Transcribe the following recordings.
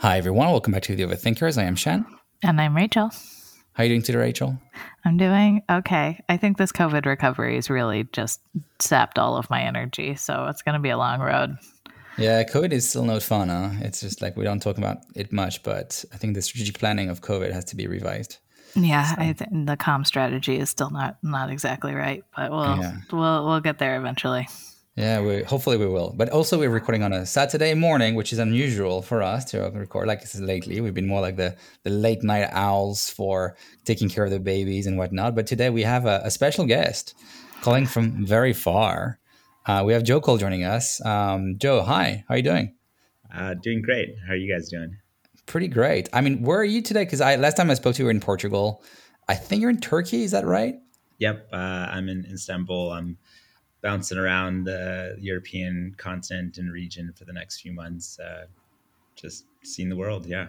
Hi, everyone. Welcome back to The Overthinkers. I am Shan. And I'm Rachel. How are you doing today, Rachel? I'm doing okay. I think this COVID recovery has really just sapped all of my energy. So it's going to be a long road. Yeah, COVID is still not fun. Huh? It's just like we don't talk about it much, but I think the strategic planning of COVID has to be revised. Yeah, so. I think the calm strategy is still not not exactly right, but we'll yeah. we'll we'll get there eventually. Yeah, we hopefully we will. But also we're recording on a Saturday morning, which is unusual for us to record like this lately. We've been more like the the late night owls for taking care of the babies and whatnot. But today we have a, a special guest calling from very far. Uh, we have Joe Cole joining us. Um, Joe, hi. How are you doing? Uh, doing great. How are you guys doing? Pretty great. I mean, where are you today? Because I last time I spoke to you, were in Portugal. I think you're in Turkey. Is that right? Yep. Uh, I'm in Istanbul. I'm bouncing around the European continent and region for the next few months, uh, just seeing the world. Yeah.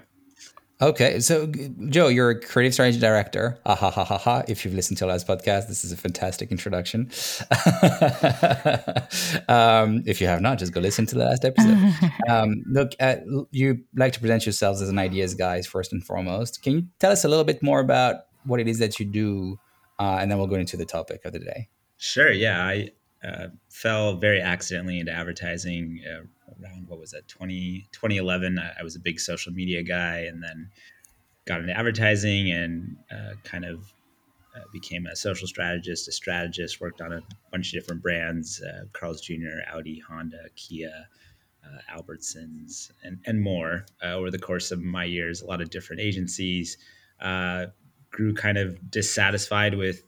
Okay, so Joe, you're a creative strategy director. Ah, ha, ha, ha, ha. If you've listened to our last podcast, this is a fantastic introduction. um, if you have not, just go listen to the last episode. um, look, uh, you like to present yourselves as an ideas guys first and foremost. Can you tell us a little bit more about what it is that you do, uh, and then we'll go into the topic of the day. Sure. Yeah, I uh, fell very accidentally into advertising uh, around what was that 20, 2011 I, I, was a big social media guy and then got into advertising and uh, kind of uh, became a social strategist a strategist worked on a bunch of different brands uh, carl's jr audi honda kia uh, albertsons and, and more over the course of my years a lot of different agencies grew kind of dissatisfied with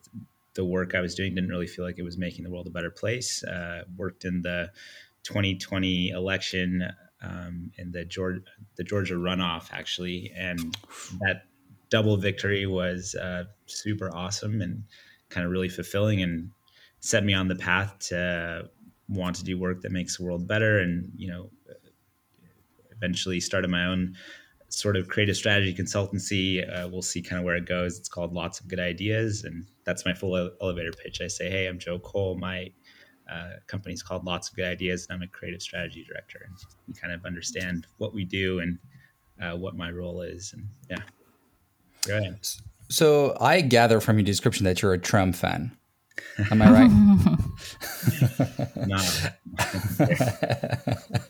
the work I was doing didn't really feel like it was making the world a better place. Uh, worked in the 2020 election um, in the Georgia the Georgia runoff actually, and that double victory was uh, super awesome and kind of really fulfilling and set me on the path to want to do work that makes the world better and you know eventually started my own sort of creative strategy consultancy. Uh, we'll see kind of where it goes. It's called Lots of Good Ideas, and that's my full elevator pitch. I say, "Hey, I'm Joe Cole. My uh, company's called Lots of Good Ideas, and I'm a creative strategy director." And you kind of understand what we do and uh, what my role is, and yeah, go ahead. So I gather from your description that you're a Trump fan. Am I right?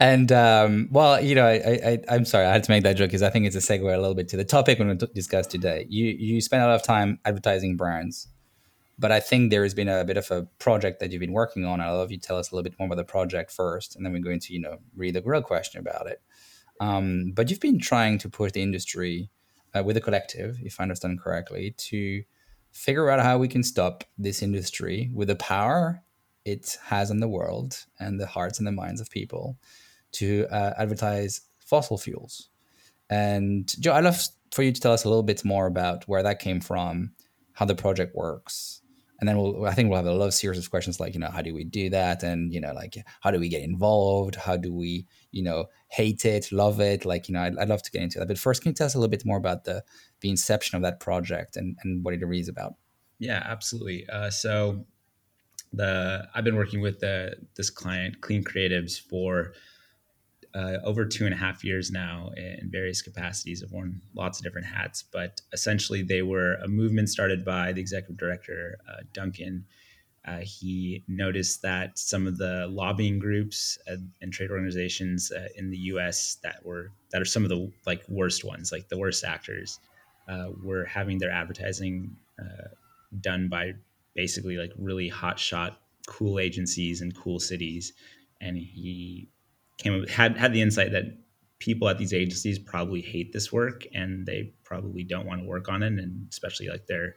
and um, well, you know, I, I, am sorry, I had to make that joke because I think it's a segue a little bit to the topic we're going to discuss today. You you spend a lot of time advertising brands, but I think there has been a bit of a project that you've been working on. I'd love you tell us a little bit more about the project first, and then we're going to you know read the real question about it. Um, but you've been trying to push the industry uh, with a collective, if I understand correctly, to figure out how we can stop this industry with the power it has on the world and the hearts and the minds of people to uh, advertise fossil fuels. And Joe, I'd love for you to tell us a little bit more about where that came from, how the project works, and then we'll I think we'll have a lot of series of questions like you know how do we do that? And you know like how do we get involved? How do we you know hate it love it? Like you know I'd, I'd love to get into that. But first can you tell us a little bit more about the the inception of that project and and what it really is about? Yeah absolutely. Uh, so the I've been working with the this client Clean Creatives for uh, over two and a half years now in various capacities. I've worn lots of different hats, but essentially they were a movement started by the executive director, uh, Duncan. Uh, he noticed that some of the lobbying groups and trade organizations uh, in the U.S. that were that are some of the like worst ones, like the worst actors, uh, were having their advertising uh, done by basically like really hot shot, cool agencies and cool cities, and he came up, had had the insight that people at these agencies probably hate this work and they probably don't want to work on it. And especially like they're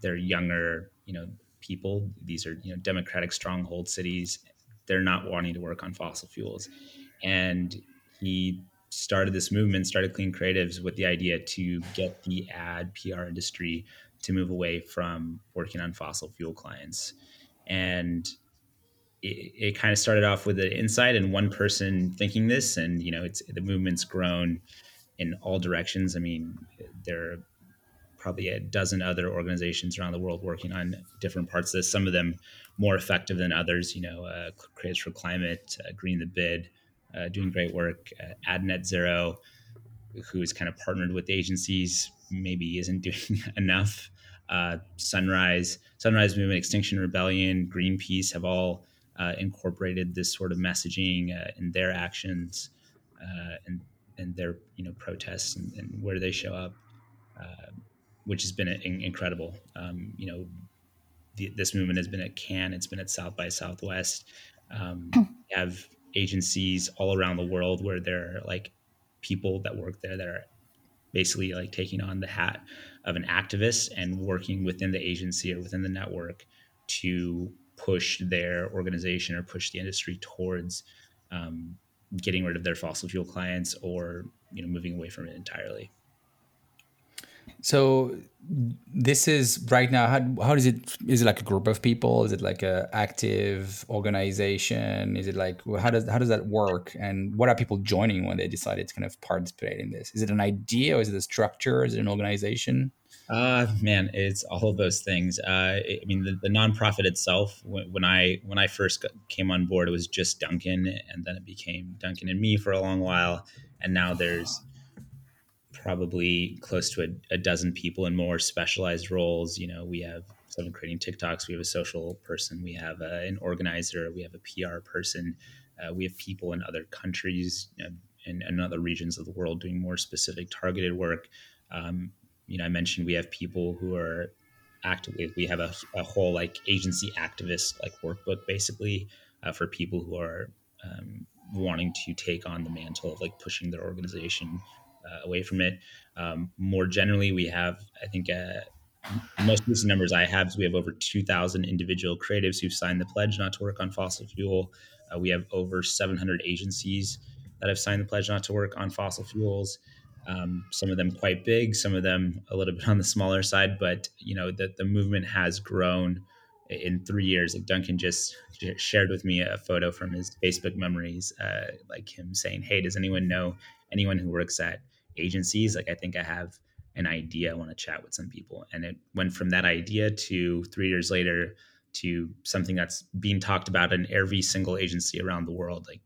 they're younger you know people these are you know democratic stronghold cities they're not wanting to work on fossil fuels. And he started this movement started clean creatives with the idea to get the ad pr industry to move away from working on fossil fuel clients and it, it kind of started off with an insight and one person thinking this, and you know, it's the movement's grown in all directions. I mean, there are probably a dozen other organizations around the world working on different parts of this. Some of them more effective than others. You know, uh, Creators for Climate, uh, Green the Bid, uh, doing great work. Uh, Ad Net Zero, who's kind of partnered with agencies, maybe isn't doing enough. Uh, Sunrise, Sunrise Movement, Extinction Rebellion, Greenpeace have all uh, incorporated this sort of messaging uh, in their actions uh, and and their you know protests and, and where they show up, uh, which has been incredible. Um, you know, the, this movement has been at Cannes, it's been at South by Southwest. Um, have agencies all around the world where there are like people that work there that are basically like taking on the hat of an activist and working within the agency or within the network to push their organization or push the industry towards um, getting rid of their fossil fuel clients or you know moving away from it entirely. So this is right now. How how does it? Is it like a group of people? Is it like a active organization? Is it like how does how does that work? And what are people joining when they decided to kind of participate in this? Is it an idea? Or is it a structure? Is it an organization? Uh, man, it's all of those things. Uh, I mean, the, the nonprofit itself. When, when, I when I first came on board, it was just Duncan, and then it became Duncan and me for a long while, and now there's probably close to a, a dozen people in more specialized roles. You know, we have someone creating TikToks, we have a social person, we have a, an organizer, we have a PR person, uh, we have people in other countries and, other regions of the world doing more specific targeted work. Um, you know, I mentioned we have people who are actively, we have a, a whole like agency activist like workbook basically uh, for people who are um, wanting to take on the mantle of like pushing their organization away from it. Um, more generally, we have, I think, uh, most recent numbers I have is we have over 2,000 individual creatives who've signed the pledge not to work on fossil fuel. Uh, we have over 700 agencies that have signed the pledge not to work on fossil fuels. Um, some of them quite big, some of them a little bit on the smaller side, but you know that the movement has grown in three years. Like Duncan just shared with me a photo from his Facebook memories, uh, like him saying, "Hey, does anyone know anyone who works at agencies? Like, I think I have an idea. I want to chat with some people." And it went from that idea to three years later to something that's being talked about in every single agency around the world. Like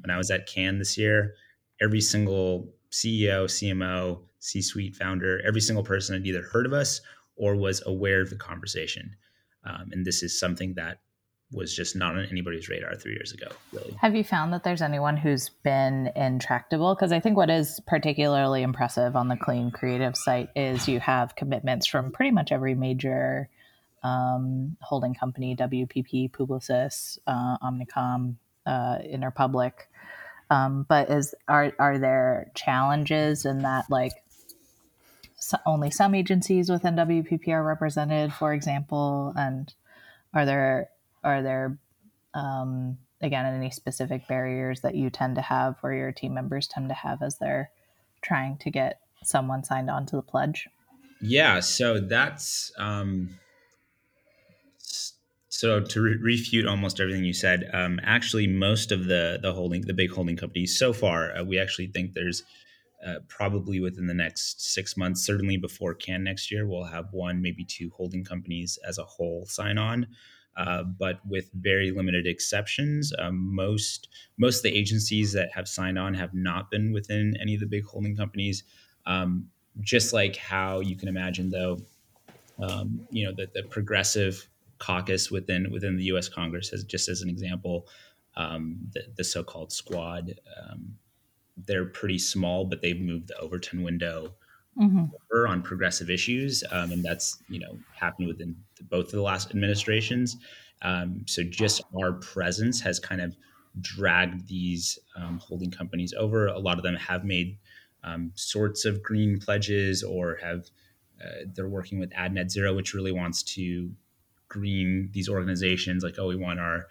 when I was at Cannes this year, every single CEO, CMO, C suite founder, every single person had either heard of us or was aware of the conversation. Um, and this is something that was just not on anybody's radar three years ago, really. Have you found that there's anyone who's been intractable? Because I think what is particularly impressive on the Clean Creative site is you have commitments from pretty much every major um, holding company WPP, Publicis, uh, Omnicom, uh, Interpublic. Um, but is are are there challenges in that like so only some agencies within WPP are represented, for example, and are there are there um, again any specific barriers that you tend to have or your team members tend to have as they're trying to get someone signed on to the pledge? Yeah, so that's um, so to re- refute almost everything you said, um, actually, most of the the holding the big holding companies so far, uh, we actually think there's uh, probably within the next six months, certainly before Cannes next year, we'll have one, maybe two holding companies as a whole sign on. Uh, but with very limited exceptions, um, most most of the agencies that have signed on have not been within any of the big holding companies. Um, just like how you can imagine, though, um, you know, that the progressive caucus within within the U.S. Congress, as just as an example, um, the, the, so-called squad. Um, they're pretty small, but they've moved the Overton window mm-hmm. on progressive issues, um, and that's you know happened within both of the last administrations. Um, so just our presence has kind of dragged these um, holding companies over. A lot of them have made um, sorts of green pledges or have uh, they're working with Ad Net Zero, which really wants to green these organizations like oh we want our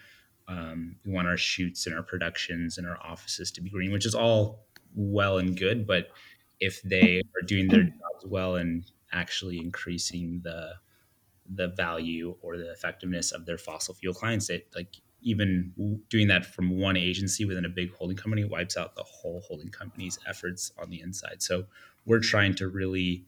um, we want our shoots and our productions and our offices to be green which is all well and good but if they are doing their jobs well and actually increasing the the value or the effectiveness of their fossil fuel clients like even doing that from one agency within a big holding company wipes out the whole holding company's efforts on the inside so we're trying to really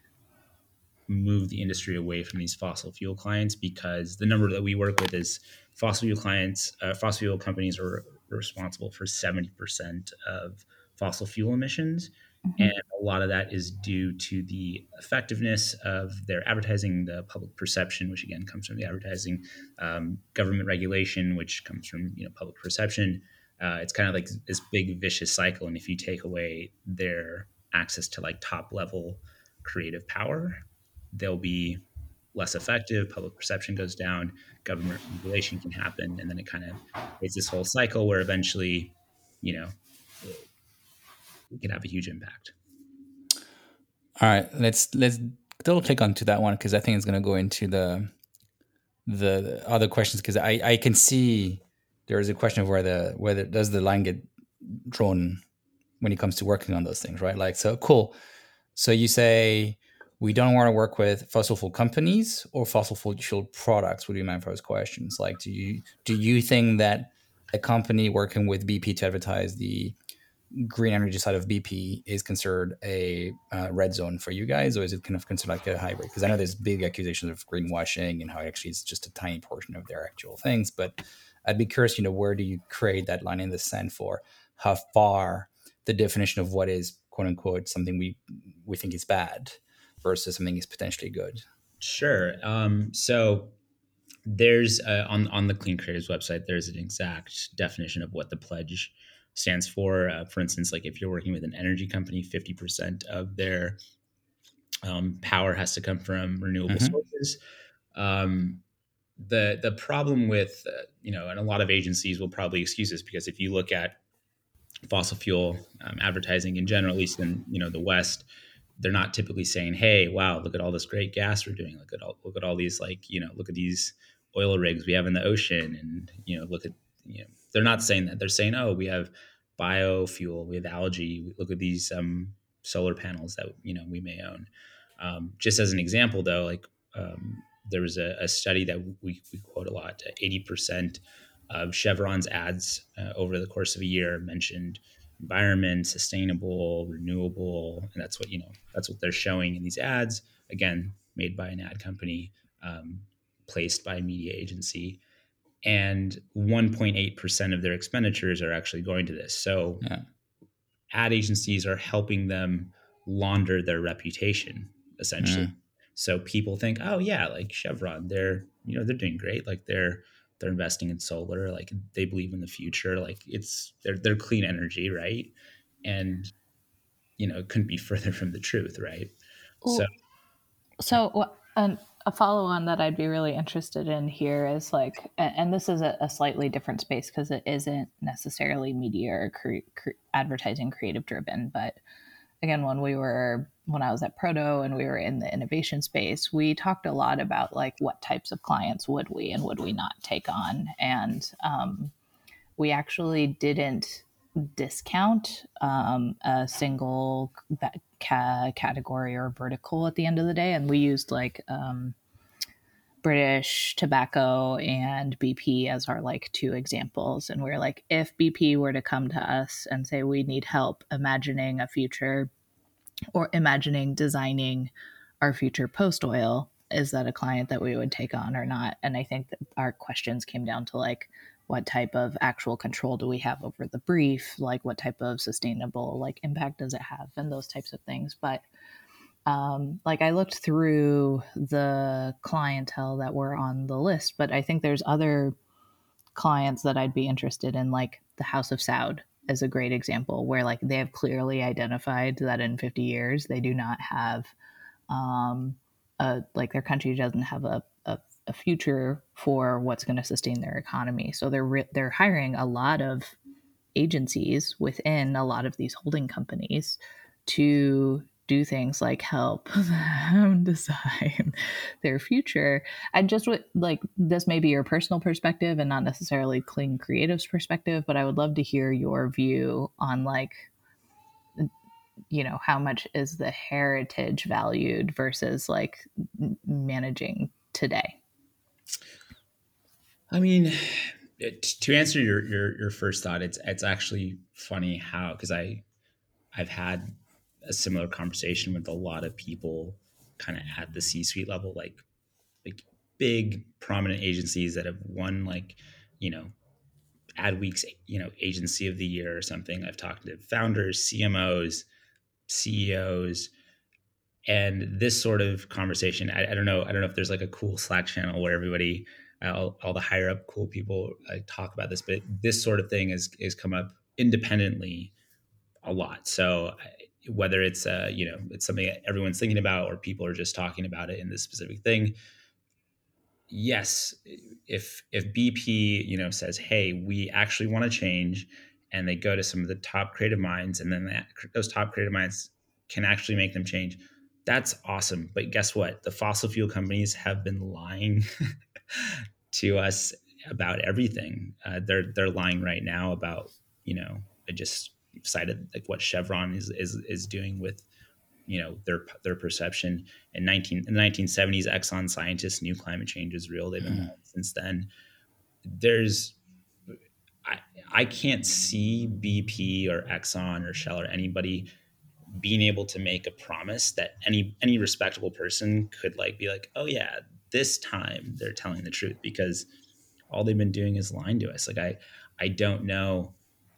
move the industry away from these fossil fuel clients because the number that we work with is fossil fuel clients, uh, fossil fuel companies are responsible for 70% of fossil fuel emissions. Mm-hmm. And a lot of that is due to the effectiveness of their advertising, the public perception, which again comes from the advertising, um, government regulation, which comes from you know public perception. Uh, it's kind of like this big vicious cycle. And if you take away their access to like top level creative power, they'll be less effective. Public perception goes down. Government regulation can happen, and then it kind of creates this whole cycle where eventually, you know, can have a huge impact. All right, let's let's double click onto that one because I think it's going to go into the the other questions because I I can see there is a question of where whether whether does the line get drawn when it comes to working on those things, right? Like so cool. So you say we don't want to work with fossil fuel companies or fossil fuel products would be my first questions like do you do you think that a company working with bp to advertise the green energy side of bp is considered a uh, red zone for you guys or is it kind of considered like a hybrid because i know there's big accusations of greenwashing and how actually it's just a tiny portion of their actual things but i'd be curious you know where do you create that line in the sand for how far the definition of what is quote unquote something we we think is bad versus something is potentially good? Sure. Um, so there's uh, on on the Clean Creatives website, there's an exact definition of what the pledge stands for. Uh, for instance, like if you're working with an energy company, 50% of their um, power has to come from renewable mm-hmm. sources. Um, the the problem with uh, you know, and a lot of agencies will probably excuse this because if you look at fossil fuel um, advertising in general, at least in you know the West, they're not typically saying, "Hey, wow, look at all this great gas we're doing. Look at all look at all these like you know look at these oil rigs we have in the ocean, and you know look at you know." They're not saying that. They're saying, "Oh, we have biofuel, we have algae. Look at these um, solar panels that you know we may own." Um, just as an example, though, like um, there was a, a, study that we, we quote a lot: eighty percent of Chevron's ads uh, over the course of a year mentioned environment, sustainable, renewable, and that's what you know. That's what they're showing in these ads. Again, made by an ad company, um, placed by a media agency, and 1.8 percent of their expenditures are actually going to this. So, yeah. ad agencies are helping them launder their reputation, essentially. Mm. So people think, oh yeah, like Chevron, they're you know they're doing great, like they're they're investing in solar like they believe in the future like it's they're, they're clean energy right and you know it couldn't be further from the truth right Ooh. so so um, a follow on that I'd be really interested in here is like, and this is a, a slightly different space because it isn't necessarily media or cre- cre- advertising creative driven, but again when we were when i was at proto and we were in the innovation space we talked a lot about like what types of clients would we and would we not take on. And um, we actually didn't discount um, a single ca- category or vertical at the end of the day and we used like um, British Tobacco and BP as our like two examples. And we are like, if BP were to come to us and say, we need help imagining a future or imagining designing our future post oil, is that a client that we would take on or not? And I think that our questions came down to like, what type of actual control do we have over the brief? Like, what type of sustainable like impact does it have, and those types of things. But um, like I looked through the clientele that were on the list, but I think there's other clients that I'd be interested in, like the House of Saud is a great example where like they have clearly identified that in 50 years they do not have um, a, like their country doesn't have a, a, future for what's going to sustain their economy. So they're re- they're hiring a lot of agencies within a lot of these holding companies to do things like help them design their future. And just with like this may be your personal perspective and not necessarily Clean Creative's perspective, but I would love to hear your view on like you know how much is the heritage valued versus like managing today i mean to answer your your, your first thought it's it's actually funny how because i i've had a similar conversation with a lot of people kind of at the C-suite level, like like big prominent agencies that have won like, you know, Adweek's you know agency of the year or something. I've talked to founders, CMOs, CEOs, and this sort of conversation. I, I don't know. I don't know if there's like a cool Slack channel where everybody, all, all the higher up cool people uh, talk about this, but this sort of thing has has come up independently a lot. So whether it's uh, you know it's something that everyone's thinking about or people are just talking about it in this specific thing yes if if bp you know says hey we actually want to change and they go to some of the top creative minds and then that, those top creative minds can actually make them change that's awesome. But guess what? The fossil fuel companies have been lying to us about everything. Uh, they're they're lying right now about you know i just cited like what chevron is is is doing with you know their their perception. In 19 in the 1970s exxon scientists knew climate change is real. They've been mm. since then. There's I, I can't see bp or exxon or shell or anybody being able to make a promise that any any respectable person could like be like oh yeah this time they're telling the truth because all they've been doing is lying to us like i i don't know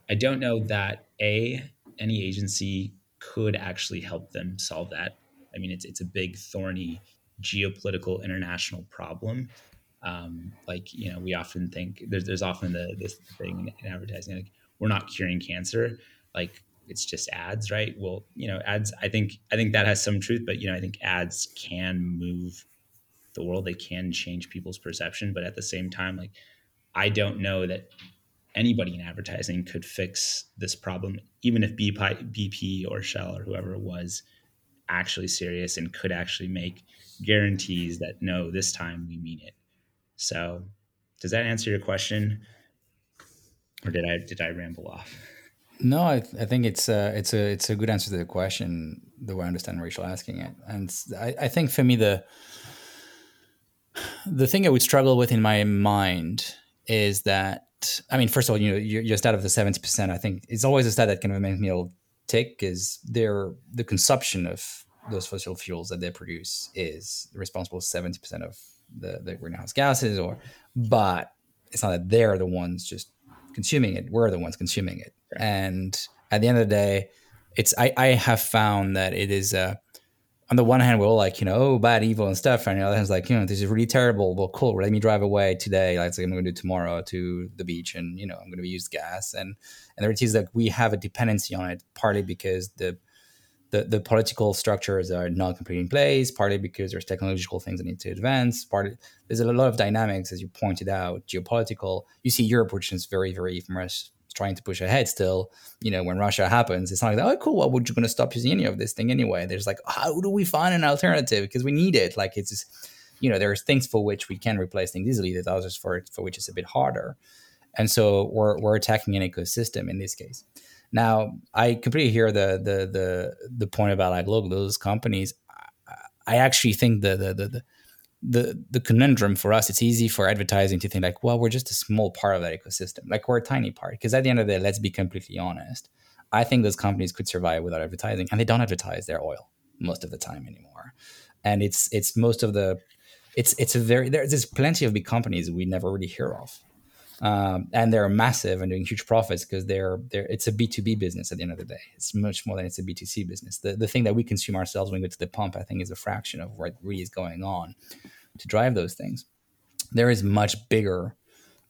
i don't know that a any agency could actually help them solve that. I mean, it's it's a big thorny geopolitical international problem. Um, like you know, we often think there's there's often the this thing in advertising like we're not curing cancer, like it's just ads, right? Well, you know, ads. I think I think that has some truth, but you know, I think ads can move the world. They can change people's perception, but at the same time, like I don't know that anybody in advertising could fix this problem, even if BP or Shell or whoever was actually serious and could actually make guarantees that no, this time we mean it. So, does that answer your question, or did I did I ramble off? No, I, th- I think it's a, it's a it's a good answer to the question the way I understand Rachel asking it, and I, I think for me the the thing I would struggle with in my mind is that I mean, first of all, you know, your, your stat of the seventy percent, I think it's always a stat that kind of makes me a little tick. Is their the consumption of those fossil fuels that they produce is responsible seventy percent of the, the greenhouse gases, or but it's not that they're the ones just consuming it; we're the ones consuming it. And at the end of the day, it's I, I have found that it is a on the one hand, we're all like, you know, oh, bad, evil, and stuff. And the other hand, like, you know, this is really terrible. Well, cool. Let me drive away today. Like, I'm going to do tomorrow to the beach, and you know, I'm going to use gas. And and there it is that we have a dependency on it, partly because the the, the political structures are not completely in place, partly because there's technological things that need to advance. Partly there's a lot of dynamics, as you pointed out, geopolitical. You see Europe, which is very, very from trying to push ahead still you know when russia happens it's not like oh cool well we're going to stop using any of this thing anyway? There's like how do we find an alternative? Because we need it. Like it's just you know there's things for which we can replace things easily there's others for for which it's a bit harder. And so we're, we're attacking an ecosystem in this case. Now i completely hear the the the the point about like look those companies i actually think the the the, the the conundrum for us it's easy for advertising to think like well we're just a small part of that ecosystem. Like we're a tiny part. Because at the end of the day let's be completely honest. I think those companies could survive without advertising and they don't advertise their oil most of the time anymore. And it's it's most of the it's it's a very there's plenty of big companies we never really hear of um, and they're massive and doing huge profits because they're they're it's a b2b business at the end of the day it's much more than it's a b2c business the, the thing that we consume ourselves when we go to the pump i think is a fraction of what really is going on to drive those things. There is much bigger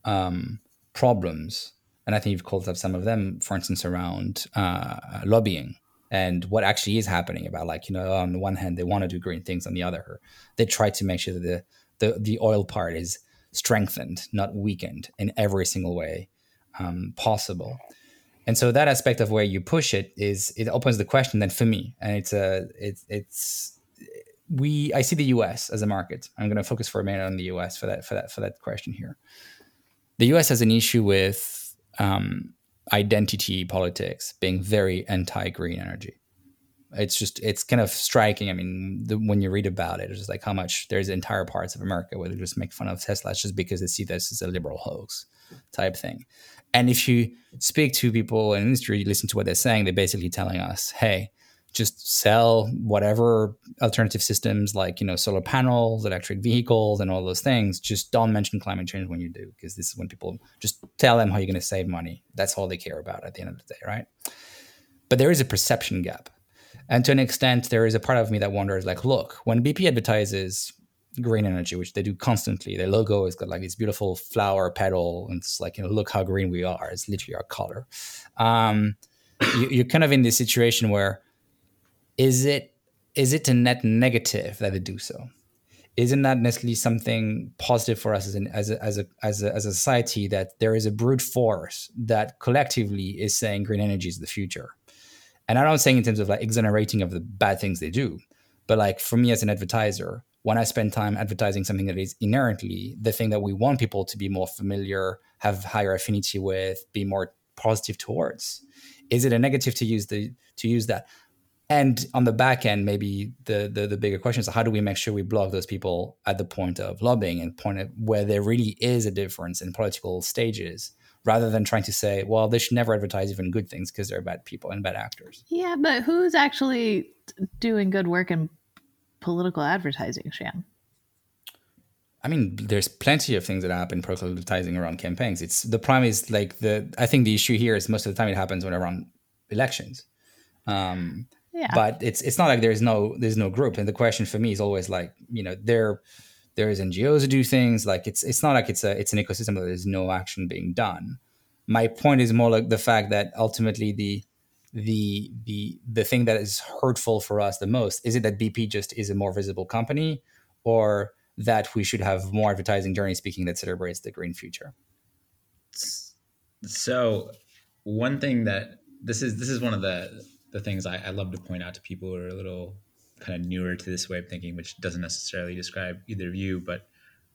um, problems, and I think you've called up some of them. For instance, around uh, lobbying and what actually is happening about like you know on the one hand they want to do green things, on the other they try to make sure that the the, the oil part is strengthened, not weakened in every single way um, possible. And so that aspect of where you push it is it opens the question then for me, and it's a it's it's we I see the US as a market. I'm going to focus for a minute on the US for that for that for that question here. The US has an issue with um, identity politics being very anti-green energy. It's just it's kind of striking. I mean, the, when you read about it, it's just like how much there's entire parts of America where they just make fun of Tesla just because they see this as a liberal hoax type thing. And if you speak to people in industry, you listen to what they're saying, they're basically telling us, hey, just sell whatever alternative systems like you know solar panels electric vehicles and all those things just don't mention climate change when you do because this is when people just tell them how you're going to save money that's all they care about at the end of the day right but there is a perception gap and to an extent there is a part of me that wonders like look when bp advertises green energy which they do constantly their logo has got like this beautiful flower petal and it's like you know look how green we are it's literally our color um, you, you're kind of in this situation where is it is it a net negative that they do so? Isn't that necessarily something positive for us as an as a, as a as a as a society that there is a brute force that collectively is saying green energy is the future? And I'm not saying in terms of like exonerating of the bad things they do, but like for me as an advertiser, when I spend time advertising something that is inherently the thing that we want people to be more familiar, have higher affinity with, be more positive towards, is it a negative to use the to use that? and on the back end maybe the, the, the bigger question is how do we make sure we block those people at the point of lobbying and point at where there really is a difference in political stages rather than trying to say well they should never advertise even good things because they're bad people and bad actors yeah but who's actually doing good work in political advertising Shan I mean, there's plenty of things that happen political advertising around campaigns. It's the problem is like the I think the issue here is most of the time it happens when around elections. Um, yeah. But it's it's not like there's no there's no group. And the question for me is always like, you know, there there is NGOs who do things. Like it's it's not like it's a it's an ecosystem that there's no action being done. My point is more like the fact that ultimately the the the the thing that is hurtful for us the most is it that BP just is a more visible company, or that we should have more advertising, journey speaking, that celebrates the green future. So, one thing that this is this is one of the the things I, I love to point out to people who are a little kind of newer to this way of thinking, which doesn't necessarily describe either of you, but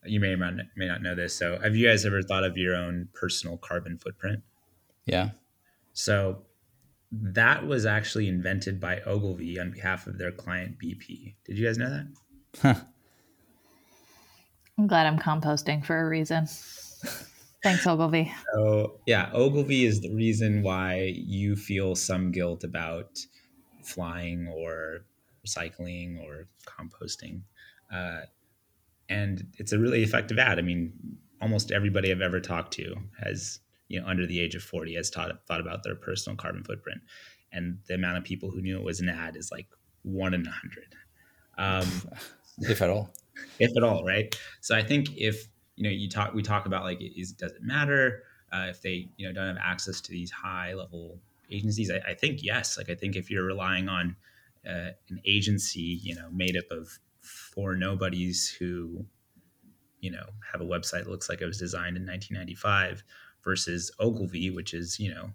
you may or may not know this. So, have you guys ever thought of your own personal carbon footprint? Yeah. So, that was actually invented by Ogilvy on behalf of their client BP. Did you guys know that? Huh. I'm glad I'm composting for a reason. Thanks, Ogilvy. So, yeah, Ogilvy is the reason why you feel some guilt about flying or recycling or composting. Uh, and it's a really effective ad. I mean, almost everybody I've ever talked to has, you know, under the age of 40 has taught, thought about their personal carbon footprint. And the amount of people who knew it was an ad is like one in a hundred. Um, if at all. If at all, right? So I think if you know you talk we talk about like is does it matter uh, if they you know don't have access to these high level agencies I, I think yes like i think if you're relying on uh, an agency you know made up of four nobodies who you know have a website that looks like it was designed in 1995 versus ogilvy which is you know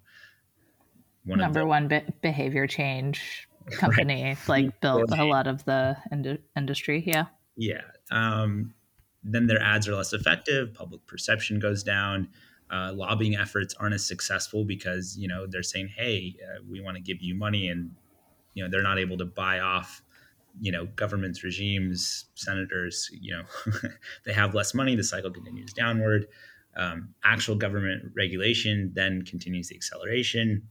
one number the, one be- behavior change company right. like built a lot of the ind- industry yeah yeah um, then their ads are less effective, public perception goes down. Uh, lobbying efforts aren't as successful because you know they're saying, "Hey, uh, we want to give you money," and you know they're not able to buy off you know governments, regimes, senators. You know they have less money. The cycle continues downward. Um, actual government regulation then continues the acceleration.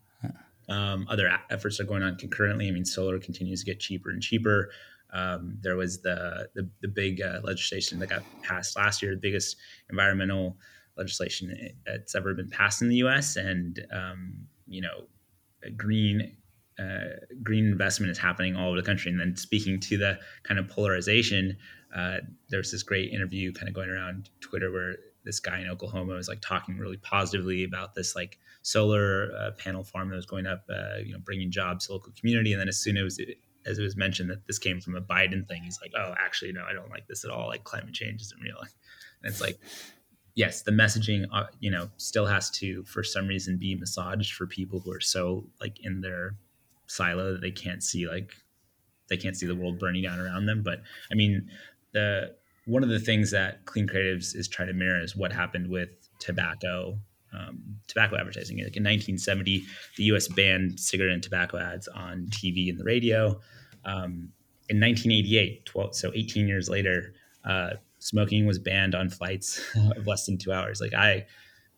Um, other efforts are going on concurrently. I mean, solar continues to get cheaper and cheaper. Um, there was the the, the big uh, legislation that got passed last year, the biggest environmental legislation that's ever been passed in the U.S. And um, you know, green uh, green investment is happening all over the country. And then speaking to the kind of polarization, uh, there's this great interview kind of going around Twitter where this guy in Oklahoma was like talking really positively about this like solar uh, panel farm that was going up, uh, you know, bringing jobs to local community. And then as soon as it as it was mentioned that this came from a Biden thing, he's like, oh, actually, no, I don't like this at all. Like climate change isn't real. And it's like, yes, the messaging, uh, you know, still has to, for some reason, be massaged for people who are so like in their silo that they can't see like they can't see the world burning down around them. But I mean, the one of the things that Clean Creatives is trying to mirror is what happened with tobacco um, tobacco advertising. Like in 1970, the U.S. banned cigarette and tobacco ads on TV and the radio. Um, in 1988, 12, so 18 years later, uh, smoking was banned on flights of less than two hours. Like I,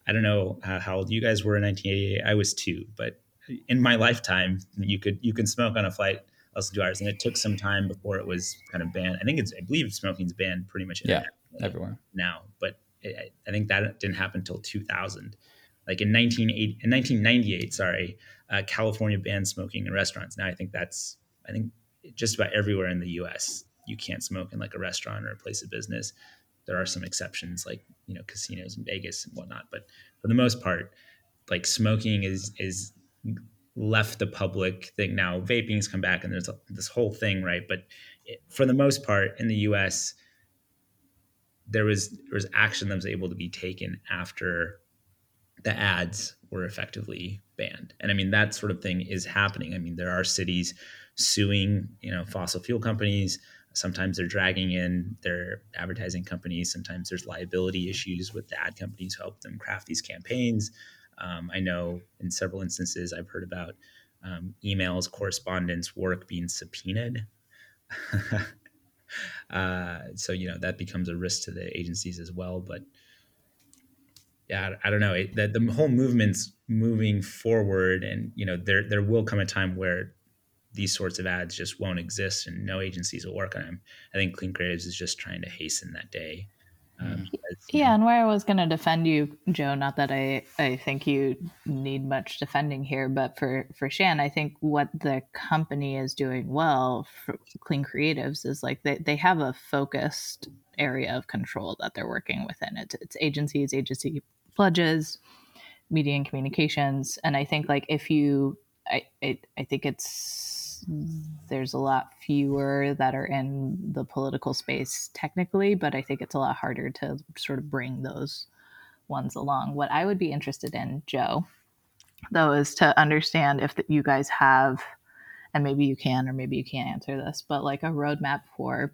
I don't know how, how, old you guys were in 1988. I was two, but in my lifetime, you could you can smoke on a flight let's do ours. And it took some time before it was kind of banned. I think it's, I believe smoking's banned pretty much yeah, everywhere now, but it, I think that didn't happen until 2000. Like in 1980, in 1998, sorry, uh, California banned smoking in restaurants. Now I think that's, I think just about everywhere in the U.S. you can't smoke in like a restaurant or a place of business. There are some exceptions, like you know casinos in Vegas and whatnot, but for the most part, like smoking is is left the public thing now. Vaping's come back, and there's this whole thing, right? But for the most part, in the U.S., there was there was action that was able to be taken after the ads were effectively banned, and I mean that sort of thing is happening. I mean, there are cities suing, you know, fossil fuel companies. Sometimes they're dragging in their advertising companies. Sometimes there's liability issues with the ad companies who help them craft these campaigns. Um, I know in several instances I've heard about um, emails, correspondence, work being subpoenaed. uh, so you know that becomes a risk to the agencies as well. But yeah, I, I don't know. It, the, the whole movement's moving forward, and you know there there will come a time where these sorts of ads just won't exist and no agencies will work on them. I think Clean Creatives is just trying to hasten that day. Um, yeah, and where I was going to defend you, Joe, not that I, I think you need much defending here, but for, for Shan, I think what the company is doing well for Clean Creatives is like they, they have a focused area of control that they're working within. It's, it's agencies, agency pledges, media and communications. And I think like if you, I, I, I think it's Mm. there's a lot fewer that are in the political space technically, but I think it's a lot harder to sort of bring those ones along. What I would be interested in, Joe, though, is to understand if you guys have, and maybe you can or maybe you can't answer this, but like a roadmap for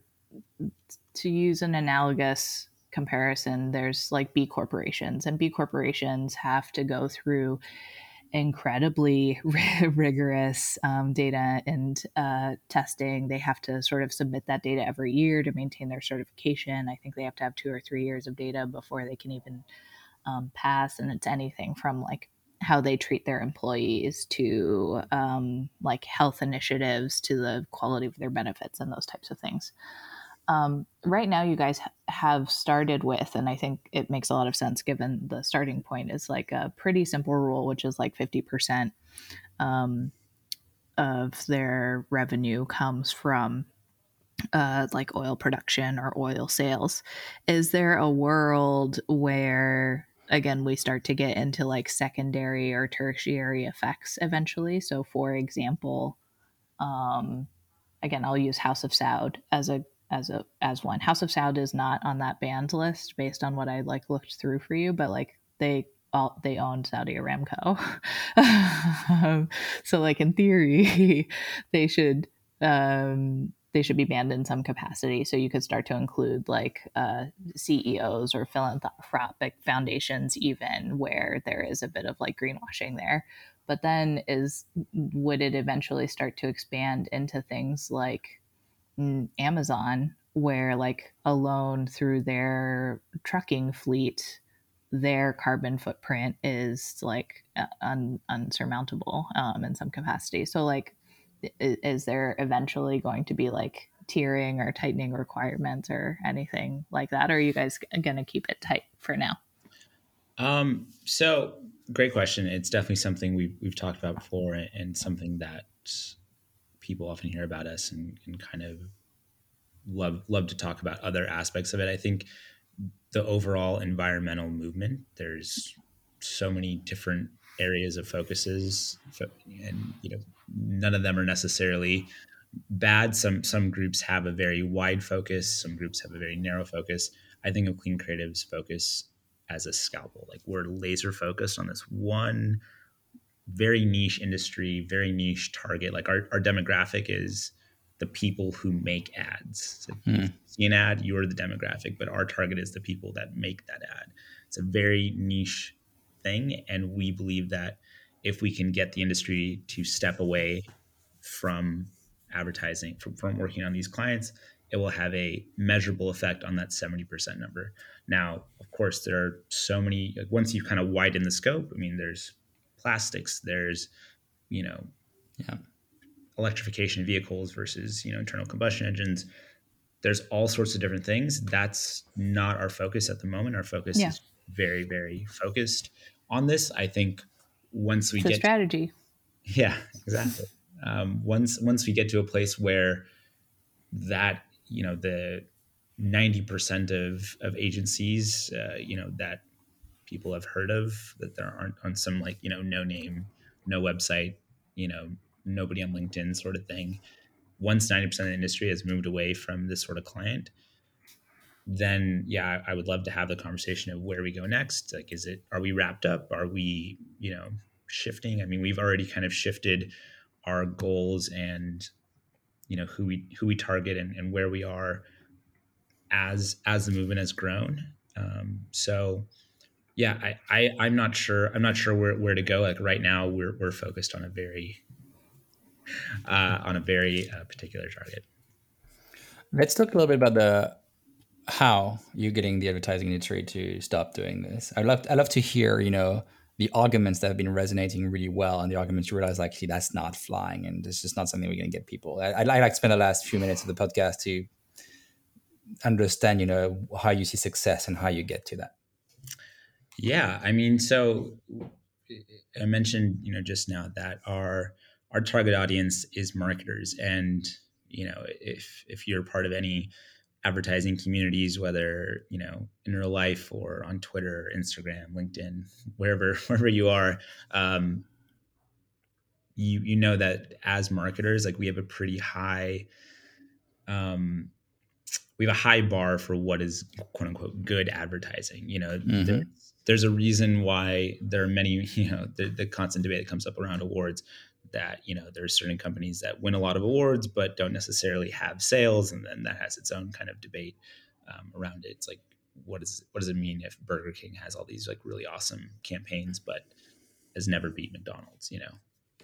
to use an analogous comparison, there's like B corporations, and B corporations have to go through incredibly rigorous um, data and uh, testing. They have to sort of submit that data every year to maintain their certification. I think they have to have two or three years of data before they can even um, pass. And it's anything from like how they treat their employees to um, like health initiatives to the quality of their benefits and those types of things um, right now you guys have started with and i think it makes a lot of sense given the starting point is like a pretty simple rule which is like 50% um, of their revenue comes from uh, like oil production or oil sales. Is there a world where again we start to get into like secondary or tertiary effects eventually? So for example um, again i'll use house of saud as a as a as one. House of Saud is not on that banned list based on what I like looked through for you, but like they all they owned Saudi Aramco. um, so like in theory, they should um, they should be banned in some capacity. So you could start to include like uh, CEOs or philanthropic foundations, even where there is a bit of like greenwashing there. But then is would it eventually start to expand into things like Amazon, where like alone through their trucking fleet, their carbon footprint is like un- unsurmountable um, in some capacity. So, like, is, there eventually going to be like tiering or tightening requirements or anything like that? Or are you guys going to keep it tight for now? Um, so great question. It's definitely something we've, we've talked about before and something that people often hear about us and, and kind of love love to talk about other aspects of it. I think the overall environmental movement, there's so many different areas of focuses and you know none of them are necessarily bad. Some some groups have a very wide focus some groups have a very narrow focus. I think of clean creatives focus as a scalpel. Like we're laser focused on this one very niche industry, very niche target. Like our, our demographic is the people who make ads. So mm. you see an ad, you're the demographic, but our target is the people that make that ad. It's a very niche thing. And we believe that if we can get the industry to step away from advertising, from, from working on these clients, it will have a measurable effect on that 70% number. Now, of course, there are so many, like once you kind of widen the scope, I mean, there's plastics, there's, you know, yeah. electrification vehicles versus you know internal combustion engines. There's all sorts of different things. That's not our focus at the moment. Our focus yeah. is very very focused on this. I think once we it's get strategy. Yeah exactly. Um, once once we get to a place where that you know the 90% of of agencies uh, you know that people have heard of that there aren't on some like you know no name no website you know nobody on linkedin sort of thing once 90% of the industry has moved away from this sort of client then yeah I, would love to have the conversation of where we go next. Like is it are we wrapped up? Are we you know shifting? I mean we've already kind of shifted our goals and you know who we who we target and, and where we are as as the movement has grown. Um, so yeah I, I i'm not sure i'm not sure where, where to go. Like right now we're we're focused on a very uh, on a very uh, particular target. Let's talk a little bit about the how you're getting the advertising industry to stop doing this. I'd love i'd love to hear you know the arguments that have been resonating really well and the arguments you realize like see that's not flying and it's just not something we're going to get people. I, I like to spend the last few minutes of the podcast to understand you know how you see success and how you get to that yeah i mean so i mentioned you know just now that our our target audience is marketers and you know if if you're part of any advertising communities, whether you know in real life or on Twitter, Instagram, LinkedIn, wherever wherever you are, um, you you know that as marketers, like we have a pretty high, um, we have a high bar for what is quote unquote good advertising. You know, mm-hmm. There, there's a reason why there are many. You know, the, the constant debate that comes up around awards that you know there's certain companies that win a lot of awards but don't necessarily have sales and then that has its own kind of debate um, around it it's like what does what does it mean if burger king has all these like really awesome campaigns but has never beat mcdonald's you know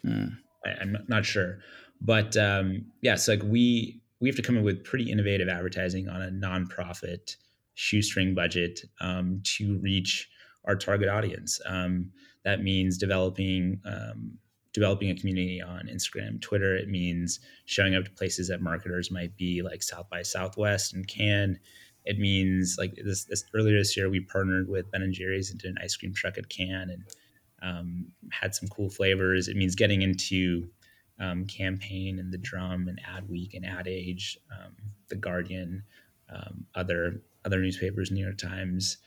mm. I, am not sure but um, yeah so like we we have to come up with pretty innovative advertising on a nonprofit shoestring budget um, to reach our target audience um, that means developing um, developing a community on Instagram, Twitter. It means showing up to places that marketers might be like South by Southwest and Cannes. It means like this, this earlier this year we partnered with Ben and Jerry's and did an ice cream truck at Cannes and um, had some cool flavors. It means getting into um, campaign and the drum and ad week and ad age, um, the Guardian, um, other other newspapers, New York Times.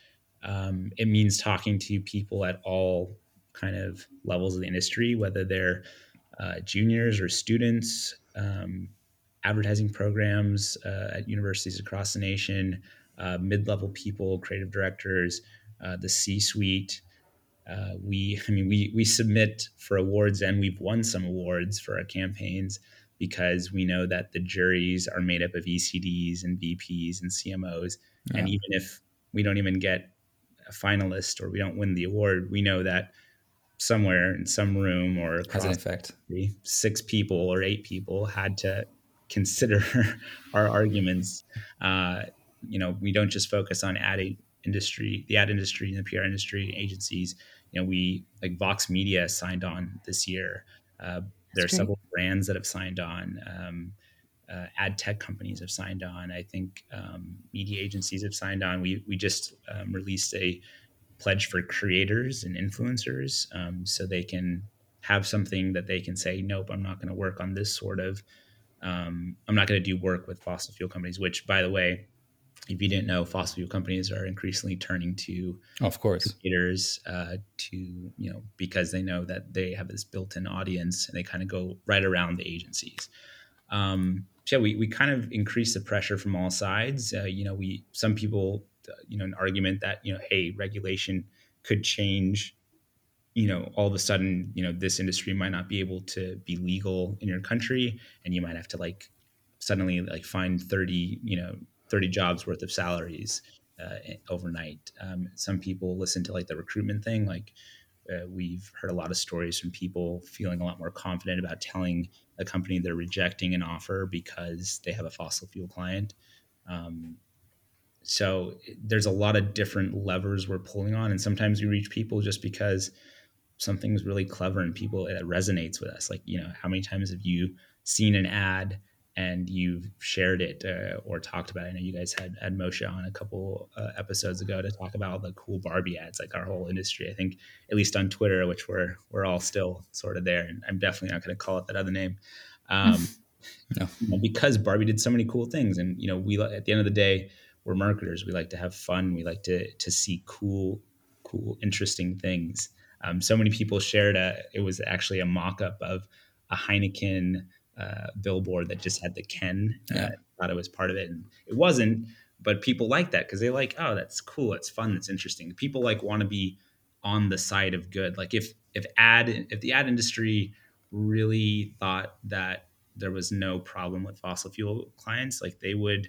Um, it means talking to people at all kind of levels of the industry, whether they're uh, juniors or students, um, advertising programs uh, at universities across the nation, uh, mid-level people, creative directors, uh, the C-suite. Uh, we, I mean, we we submit for awards, and we've won some awards for our campaigns because we know that the juries are made up of ECDs and VPs and CMOs, yeah. and even if we don't even get a finalist or we don't win the award, we know that somewhere in some room or has an effect. Six people or eight people had to consider our arguments. Uh, you know, we don't just focus on ad industry, the ad industry and the PR industry agencies. You know, we like Vox Media signed on this year. Uh, there are several brands that have signed on. Um, uh, ad tech companies have signed on. I think um, media agencies have signed on. We we just um, released a pledge for creators and influencers um, so they can have something that they can say nope i'm not going to work on this sort of um, i'm not going to do work with fossil fuel companies which by the way if you didn't know fossil fuel companies are increasingly turning to of course creators uh, to you know because they know that they have this built-in audience and they kind of go right around the agencies um, yeah we, we kind of increase the pressure from all sides. Uh, you know we some people you know an argument that you know hey regulation could change you know all of a sudden you know this industry might not be able to be legal in your country and you might have to like suddenly like find 30 you know 30 jobs worth of salaries uh, overnight. Um, some people listen to like the recruitment thing like uh, we've heard a lot of stories from people feeling a lot more confident about telling a company they're rejecting an offer because they have a fossil fuel client. Um, so there's a lot of different levers we're pulling on and sometimes we reach people just because something's really clever and people it resonates with us. Like you know how many times have you seen an ad and you've shared it uh, or talked about it. I know you guys had, had Moshe on a couple uh, episodes ago to talk about the cool Barbie ads, like our whole industry. I think at least on Twitter, which we're we're all still sort of there, and I'm definitely not going to call it that other name, um, no. you know, because Barbie did so many cool things. And you know, we at the end of the day, we're marketers. We like to have fun. We like to to see cool, cool, interesting things. Um, so many people shared a. It was actually a mock up of a Heineken uh, billboard that just had the Ken. Uh, yeah. thought it was part of it, and it wasn't. But people like that because they like, oh, that's cool, it's fun, it's interesting. People like want to be on the side of good. Like if if ad if the ad industry really thought that there was no problem with fossil fuel clients, like they would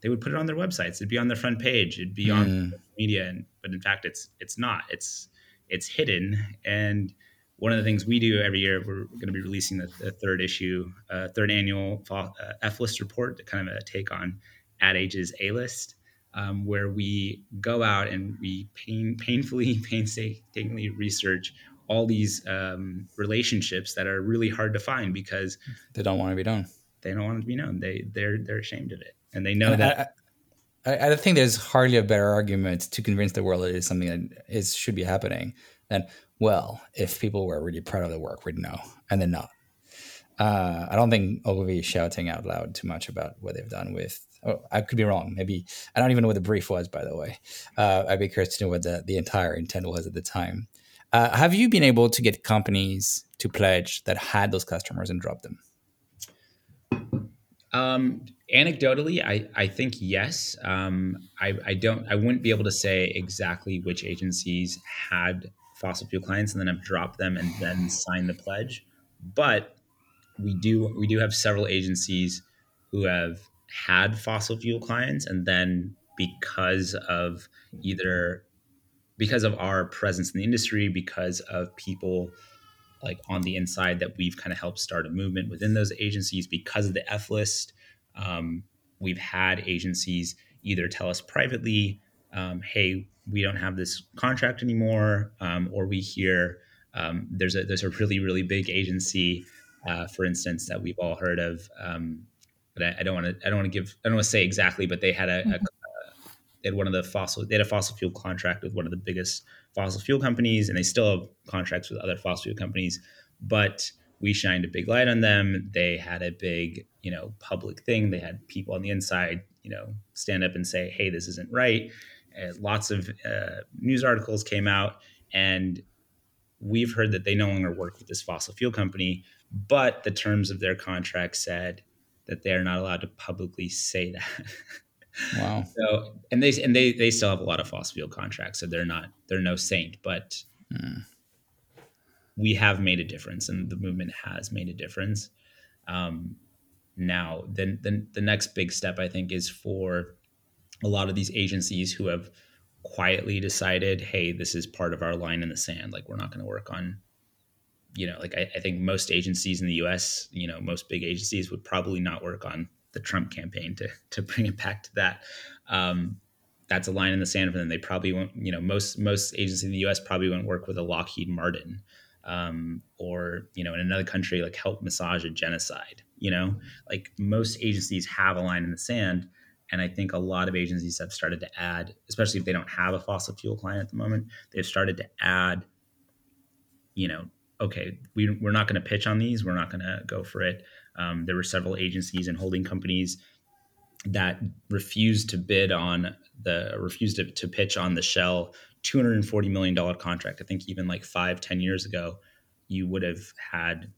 they would put it on their websites. It'd be on their front page. It'd be mm. on media, and but in fact, it's it's not. It's it's hidden and one of the things we do every year, we're going to be releasing the, the third issue, uh, third annual uh, F list report, kind of a take on Ad Age's A list, um, where we go out and we pain, painfully, painstakingly research all these um, relationships that are really hard to find because they don't want to be known. They don't want to be known. They they're they're ashamed of it, and they know and that. I, I, I think there's hardly a better argument to convince the world that it is something that is should be happening than well, if people were really proud of the work, we'd know, and they're not. Uh, I don't think Ogilvy is shouting out loud too much about what they've done with. Oh, I could be wrong. Maybe I don't even know what the brief was, by the way. Uh, I'd be curious to know what the, the entire intent was at the time. Uh, have you been able to get companies to pledge that had those customers and drop them? Um, anecdotally, I, I think yes. Um, I, I don't. I wouldn't be able to say exactly which agencies had fossil fuel clients and then have dropped them and then signed the pledge. But we do we do have several agencies who have had fossil fuel clients and then because of either because of our presence in the industry, because of people like on the inside that we've kind of helped start a movement within those agencies, because of the F list, um, we've had agencies either tell us privately, um, "Hey, we don't have this contract anymore, um, or we hear um, there's a there's a really really big agency, uh, for instance, that we've all heard of. Um, but I, don't want to I don't want to give I don't want to say exactly, but they had a, mm-hmm. a uh, they had one of the fossil they had a fossil fuel contract with one of the biggest fossil fuel companies, and they still have contracts with other fossil fuel companies, but we shined a big light on them. They had a big, you know, public thing. They had people on the inside, you know, stand up and say, "Hey, this isn't right." Uh, lots of uh, news articles came out, and we've heard that they no longer work with this fossil fuel company, but the terms of their contract said that they're not allowed to publicly say that. Wow. so and they and they they still have a lot of fossil fuel contracts, so they're not they're no saint, but mm. we have made a difference, and the movement has made a difference. Um, now, then the, the next big step I think is for a lot of these agencies who have quietly decided, hey, this is part of our line in the sand. Like we're not going to work on, you know, like I, I, think most agencies in the U.S., you know, most big agencies would probably not work on the Trump campaign to to bring it back to that. Um, that's a line in the sand for them. They probably won't, you know, most most agencies in the U.S. probably won't work with a Lockheed Martin um, or you know, in another country like help massage a genocide. You know, like most agencies have a line in the sand and I think a lot of agencies have started to add, especially if they don't have a fossil fuel client at the moment, they've started to add, you know, okay, we, we're not going to pitch on these. We're not going to go for it. Um, there were several agencies and holding companies that refused to bid on the, refused to, to pitch on the Shell $240 million contract. I think even like five, ten years ago, you would have had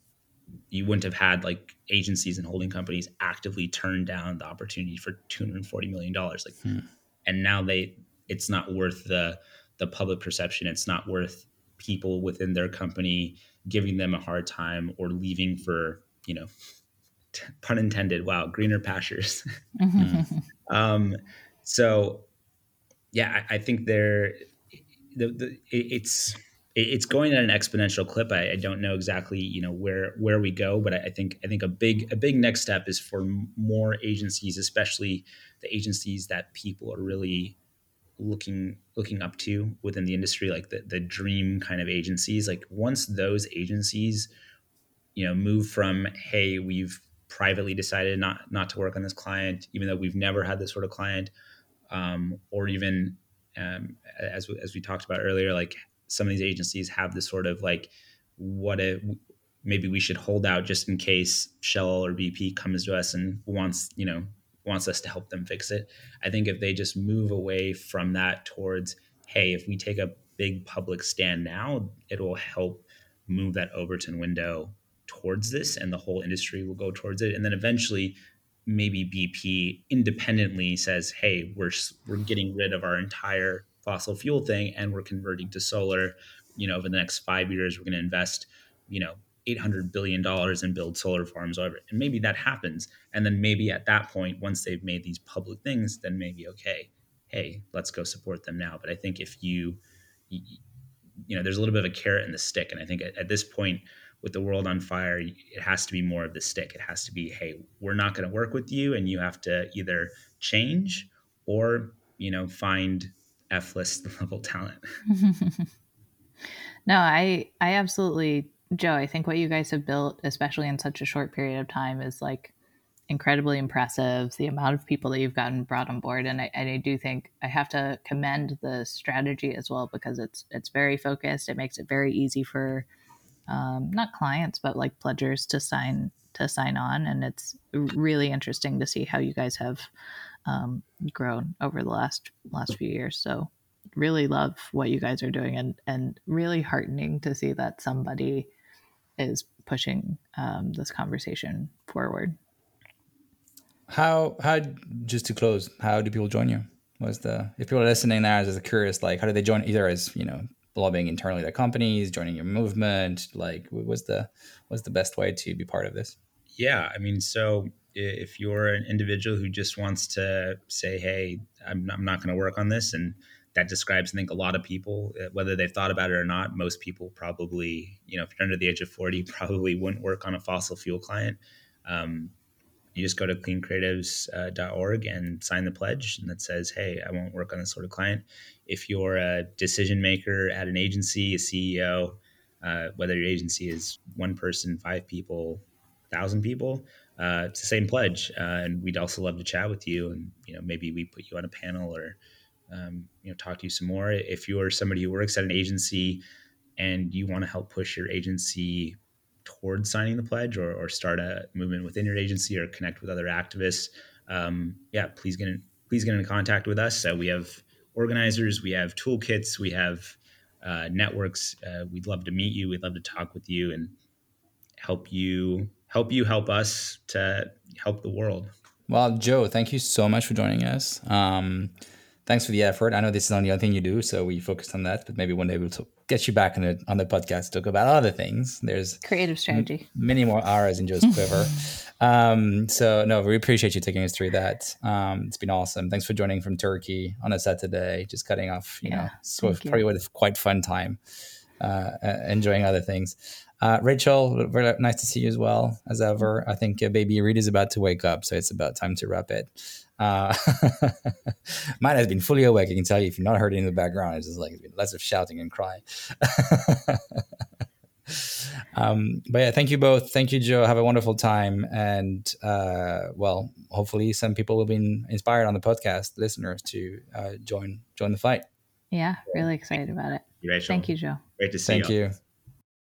you wouldn't have had like agencies and holding companies actively turn down the opportunity for 240 million dollars like hmm. and now they it's not worth the the public perception it's not worth people within their company giving them a hard time or leaving for you know t- pun intended wow greener pastures mm-hmm. um so yeah I, I think there the, the it's it's going at an exponential clip. I, I, don't know exactly, you know, where where we go, but I, I, think I think a big a big next step is for more agencies, especially the agencies that people are really looking looking up to within the industry, like the the dream kind of agencies. Like once those agencies, you know, move from hey, we've privately decided not not to work on this client, even though we've never had this sort of client, um, or even um, as as we talked about earlier, like some of these agencies have this sort of like what if maybe we should hold out just in case Shell or BP comes to us and wants you know wants us to help them fix it. I think if they just move away from that towards hey, if we take a big public stand now, it will help move that Overton window towards this and the whole industry will go towards it and then eventually maybe BP independently says hey we're we're getting rid of our entire fossil fuel thing and we're converting to solar you know over the next 5 years we're going to invest you know 800 billion dollars and build solar farms over and maybe that happens. And then maybe at that point once they've made these public things then maybe okay hey let's go support them now. But i think if you you know there's a little bit of a carrot and the stick. And i think at, at this point with the world on fire, it has to be more of the stick. It has to be, hey, we're not going to work with you, and you have to either change or you know find F list level talent. no, I I absolutely, Joe. I think what you guys have built, especially in such a short period of time, is like incredibly impressive. The amount of people that you've gotten brought on board, and I, and I do think I have to commend the strategy as well because it's it's very focused. It makes it very easy for um, not clients, but like pledgers to sign to sign on, and it's really interesting to see how you guys have um, grown over the last last few years. So really love what you guys are doing, and and really heartening to see that somebody is pushing um, this conversation forward. How how just to close? How do people join you? Was the if people are listening now as curious, like how do they join? Either as you know lobbying internally their companies, joining your movement? Like, what's the what's the best way to be part of this? Yeah, I mean, so if you're an individual who just wants to say, "Hey, I'm, I'm not going to work on this," and that describes, I think, a lot of people, uh, whether they've thought about it or not. Most people probably, you know, if you're under the age of 40, probably wouldn't work on a fossil fuel client. Um, you just go to cleancreatives.org uh, and sign the pledge and that says hey i won't work on this sort of client if you're a decision maker at an agency a ceo uh, whether your agency is one person five people thousand people uh, it's the same pledge uh, and we'd also love to chat with you and you know maybe we put you on a panel or um, you know talk to you some more if you're somebody who works at an agency and you want to help push your agency towards signing the pledge or, or start a movement within your agency or connect with other activists, um, yeah, please get in, please get in contact with us. Uh, we have organizers, we have toolkits, we have uh, networks. Uh, we'd love to meet you. We'd love to talk with you and help you help you help us to help the world. Well, Joe, thank you so much for joining us. Um, thanks for the effort. I know this is not the only thing you do, so we focused on that, but maybe one day we'll get you back on the on the podcast to talk about other things. There's creative strategy, m- many more hours in Joe's quiver. um, so no, we appreciate you taking us through that. Um, it's been awesome. Thanks for joining from Turkey on a Saturday, just cutting off. You yeah, know, so probably with quite fun time, uh, enjoying other things. Uh, Rachel, very nice to see you as well as ever. I think uh, baby Reed is about to wake up, so it's about time to wrap it. Uh, mine has been fully awake. I can tell you if you've not heard it in the background, it's just like lots of shouting and crying. um, but yeah, thank you both. Thank you, Joe. Have a wonderful time. And uh, well, hopefully some people will be inspired on the podcast, listeners, to uh, join join the fight. Yeah, really excited about it. Thank you, Joe. Great to see you. Thank you.